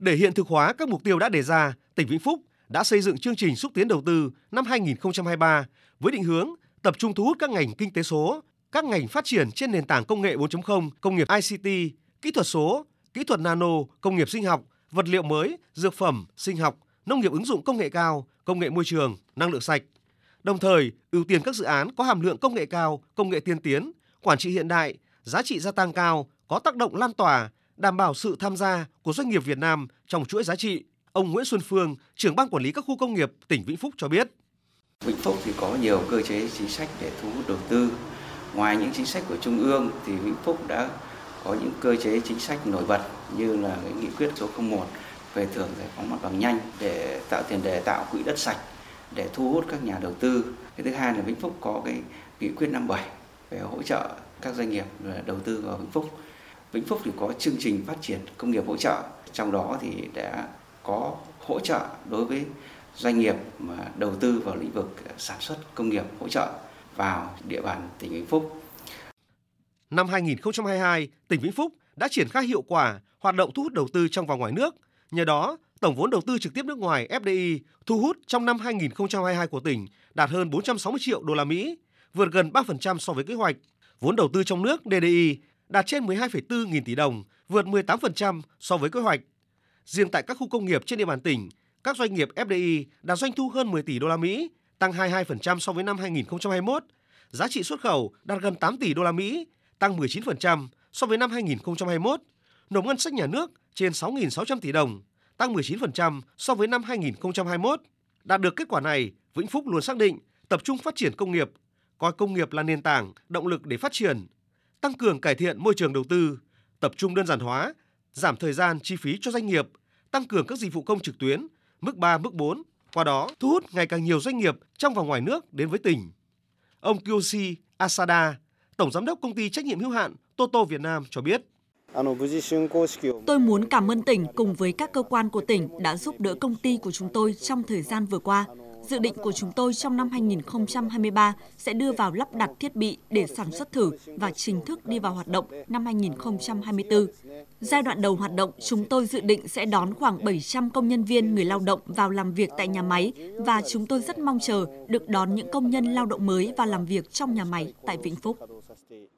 Để hiện thực hóa các mục tiêu đã đề ra, tỉnh Vĩnh Phúc đã xây dựng chương trình xúc tiến đầu tư năm 2023 với định hướng tập trung thu hút các ngành kinh tế số, các ngành phát triển trên nền tảng công nghệ 4.0, công nghiệp ICT, kỹ thuật số, kỹ thuật nano, công nghiệp sinh học, vật liệu mới, dược phẩm, sinh học, nông nghiệp ứng dụng công nghệ cao, công nghệ môi trường, năng lượng sạch. Đồng thời, ưu tiên các dự án có hàm lượng công nghệ cao, công nghệ tiên tiến, quản trị hiện đại, giá trị gia tăng cao, có tác động lan tỏa, đảm bảo sự tham gia của doanh nghiệp Việt Nam trong chuỗi giá trị. Ông Nguyễn Xuân Phương, trưởng ban quản lý các khu công nghiệp tỉnh Vĩnh Phúc cho biết. Vĩnh Phúc thì có nhiều cơ chế chính sách để thu hút đầu tư. Ngoài những chính sách của Trung ương thì Vĩnh Phúc đã có những cơ chế chính sách nổi bật như là cái nghị quyết số 01 về thưởng giải phóng mặt bằng nhanh để tạo tiền đề tạo quỹ đất sạch để thu hút các nhà đầu tư. Cái thứ hai là Vĩnh Phúc có cái nghị quyết 57 về hỗ trợ các doanh nghiệp đầu tư vào Vĩnh Phúc. Vĩnh Phúc thì có chương trình phát triển công nghiệp hỗ trợ, trong đó thì đã có hỗ trợ đối với doanh nghiệp mà đầu tư vào lĩnh vực sản xuất công nghiệp hỗ trợ vào địa bàn tỉnh Vĩnh Phúc. Năm 2022, tỉnh Vĩnh Phúc đã triển khai hiệu quả hoạt động thu hút đầu tư trong và ngoài nước. Nhờ đó, tổng vốn đầu tư trực tiếp nước ngoài FDI thu hút trong năm 2022 của tỉnh đạt hơn 460 triệu đô la Mỹ, vượt gần 3% so với kế hoạch. Vốn đầu tư trong nước DDI đạt trên 12,4 nghìn tỷ đồng, vượt 18% so với kế hoạch. Riêng tại các khu công nghiệp trên địa bàn tỉnh, các doanh nghiệp FDI đạt doanh thu hơn 10 tỷ đô la Mỹ, tăng 22% so với năm 2021. Giá trị xuất khẩu đạt gần 8 tỷ đô la Mỹ, tăng 19% so với năm 2021. Nộp ngân sách nhà nước trên 6.600 tỷ đồng, tăng 19% so với năm 2021. Đạt được kết quả này, Vĩnh Phúc luôn xác định tập trung phát triển công nghiệp, coi công nghiệp là nền tảng, động lực để phát triển, tăng cường cải thiện môi trường đầu tư, tập trung đơn giản hóa, giảm thời gian chi phí cho doanh nghiệp, tăng cường các dịch vụ công trực tuyến, mức 3, mức 4, qua đó thu hút ngày càng nhiều doanh nghiệp trong và ngoài nước đến với tỉnh. Ông Kyoshi Asada, Tổng Giám đốc Công ty Trách nhiệm hữu hạn Toto Việt Nam cho biết. Tôi muốn cảm ơn tỉnh cùng với các cơ quan của tỉnh đã giúp đỡ công ty của chúng tôi trong thời gian vừa qua. Dự định của chúng tôi trong năm 2023 sẽ đưa vào lắp đặt thiết bị để sản xuất thử và chính thức đi vào hoạt động năm 2024. Giai đoạn đầu hoạt động, chúng tôi dự định sẽ đón khoảng 700 công nhân viên người lao động vào làm việc tại nhà máy và chúng tôi rất mong chờ được đón những công nhân lao động mới vào làm việc trong nhà máy tại Vĩnh Phúc.